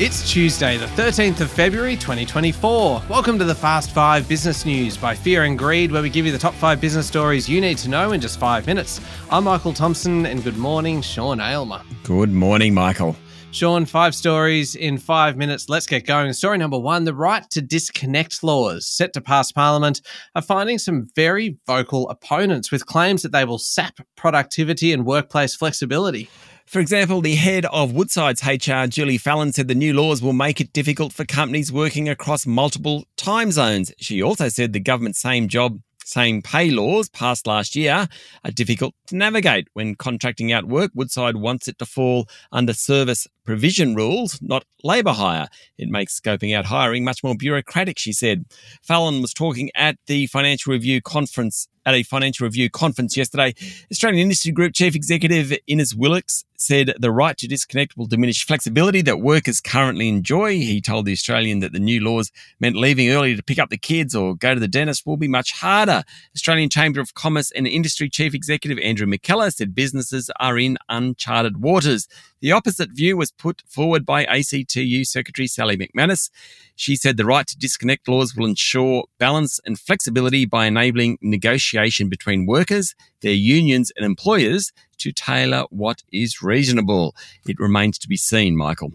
It's Tuesday, the 13th of February 2024. Welcome to the Fast 5 Business News by Fear and Greed, where we give you the top five business stories you need to know in just five minutes. I'm Michael Thompson, and good morning, Sean Aylmer. Good morning, Michael. Sean, five stories in five minutes. Let's get going. Story number one the right to disconnect laws set to pass Parliament are finding some very vocal opponents with claims that they will sap productivity and workplace flexibility. For example, the head of Woodside's HR, Julie Fallon, said the new laws will make it difficult for companies working across multiple time zones. She also said the government's same job same pay laws passed last year are difficult to navigate. When contracting out work, Woodside wants it to fall under service provision rules, not labour hire. It makes scoping out hiring much more bureaucratic, she said. Fallon was talking at the Financial Review conference at a financial review conference yesterday. Australian Industry Group Chief Executive Innes Willox said the right to disconnect will diminish flexibility that workers currently enjoy. He told the Australian that the new laws meant leaving early to pick up the kids or go to the dentist will be much harder. Australian Chamber of Commerce and Industry Chief Executive Andrew McKellar said businesses are in uncharted waters. The opposite view was put forward by ACTU Secretary Sally McManus. She said the right to disconnect laws will ensure balance and flexibility by enabling negotiation between workers, their unions, and employers to tailor what is reasonable. It remains to be seen, Michael.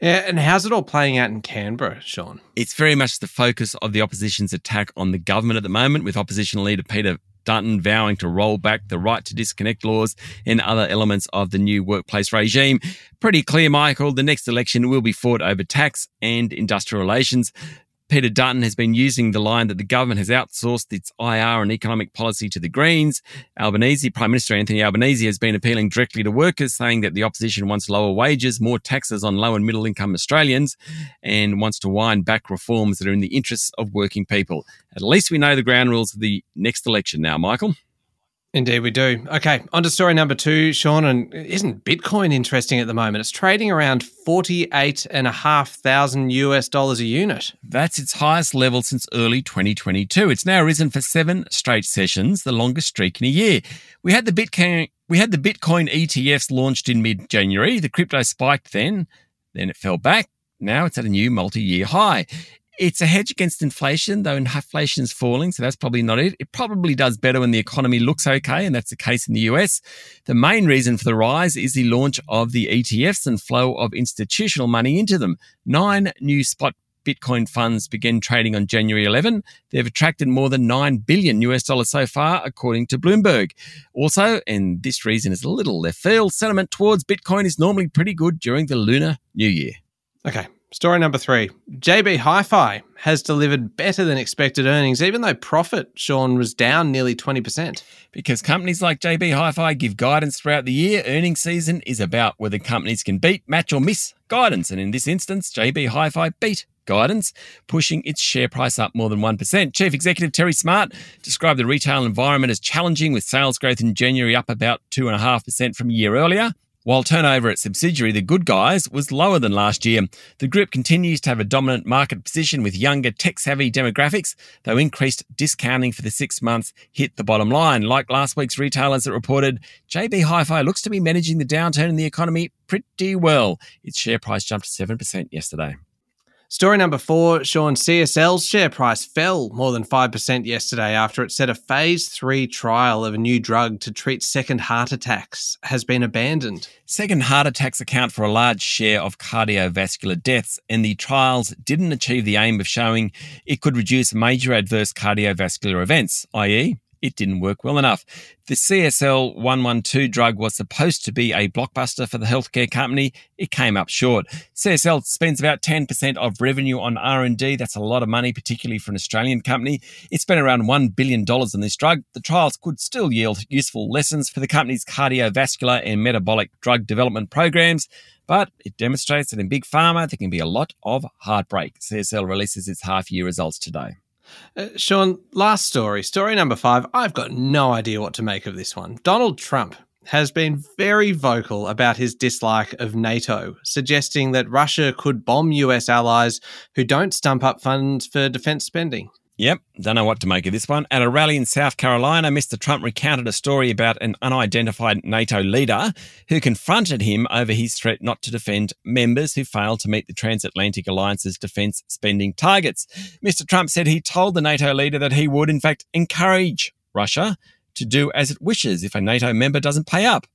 Yeah, and how's it all playing out in Canberra, Sean? It's very much the focus of the opposition's attack on the government at the moment, with opposition leader Peter Dutton vowing to roll back the right to disconnect laws and other elements of the new workplace regime. Pretty clear, Michael, the next election will be fought over tax and industrial relations. Peter Dutton has been using the line that the government has outsourced its IR and economic policy to the Greens. Albanese, Prime Minister Anthony Albanese, has been appealing directly to workers, saying that the opposition wants lower wages, more taxes on low and middle income Australians, and wants to wind back reforms that are in the interests of working people. At least we know the ground rules of the next election now, Michael. Indeed, we do. Okay, on to story number two, Sean. And isn't Bitcoin interesting at the moment? It's trading around forty-eight and a half thousand US dollars a unit. That's its highest level since early 2022. It's now risen for seven straight sessions, the longest streak in a year. We had the Bitcoin, we had the Bitcoin ETFs launched in mid-January. The crypto spiked then, then it fell back. Now it's at a new multi-year high. It's a hedge against inflation, though inflation is falling, so that's probably not it. It probably does better when the economy looks okay, and that's the case in the US. The main reason for the rise is the launch of the ETFs and flow of institutional money into them. Nine new spot Bitcoin funds began trading on January 11. They've attracted more than 9 billion US dollars so far, according to Bloomberg. Also, and this reason is a little left field, sentiment towards Bitcoin is normally pretty good during the Lunar New Year. Okay, Story number three JB Hi Fi has delivered better than expected earnings, even though profit, Sean, was down nearly 20%. Because companies like JB Hi Fi give guidance throughout the year, earnings season is about whether companies can beat, match, or miss guidance. And in this instance, JB Hi Fi beat guidance, pushing its share price up more than 1%. Chief Executive Terry Smart described the retail environment as challenging, with sales growth in January up about 2.5% from a year earlier. While turnover at subsidiary The Good Guys was lower than last year, the group continues to have a dominant market position with younger tech savvy demographics, though increased discounting for the six months hit the bottom line. Like last week's retailers that reported, JB Hi Fi looks to be managing the downturn in the economy pretty well. Its share price jumped 7% yesterday. Story number four Sean CSL's share price fell more than 5% yesterday after it said a phase three trial of a new drug to treat second heart attacks has been abandoned. Second heart attacks account for a large share of cardiovascular deaths, and the trials didn't achieve the aim of showing it could reduce major adverse cardiovascular events, i.e., it didn't work well enough. The CSL 112 drug was supposed to be a blockbuster for the healthcare company. It came up short. CSL spends about 10% of revenue on R&D. That's a lot of money, particularly for an Australian company. It spent around $1 billion on this drug. The trials could still yield useful lessons for the company's cardiovascular and metabolic drug development programs but it demonstrates that in big pharma there can be a lot of heartbreak. CSL releases its half year results today. Uh, Sean, last story, story number five. I've got no idea what to make of this one. Donald Trump has been very vocal about his dislike of NATO, suggesting that Russia could bomb US allies who don't stump up funds for defense spending. Yep, don't know what to make of this one. At a rally in South Carolina, Mr. Trump recounted a story about an unidentified NATO leader who confronted him over his threat not to defend members who failed to meet the transatlantic alliance's defense spending targets. Mr. Trump said he told the NATO leader that he would, in fact, encourage Russia to do as it wishes if a NATO member doesn't pay up.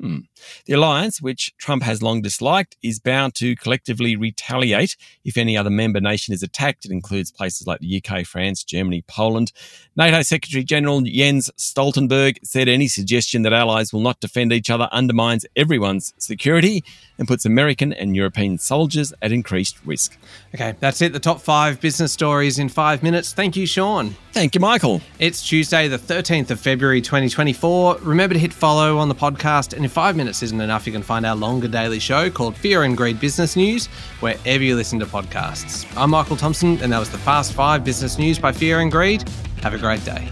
Hmm. The alliance, which Trump has long disliked, is bound to collectively retaliate if any other member nation is attacked. It includes places like the UK, France, Germany, Poland. NATO Secretary General Jens Stoltenberg said any suggestion that allies will not defend each other undermines everyone's security and puts American and European soldiers at increased risk. Okay, that's it. The top five business stories in five minutes. Thank you, Sean. Thank you, Michael. It's Tuesday, the 13th of February, 2024. Remember to hit follow on the podcast. And if five minutes isn't enough, you can find our longer daily show called Fear and Greed Business News wherever you listen to podcasts. I'm Michael Thompson, and that was the Fast Five Business News by Fear and Greed. Have a great day.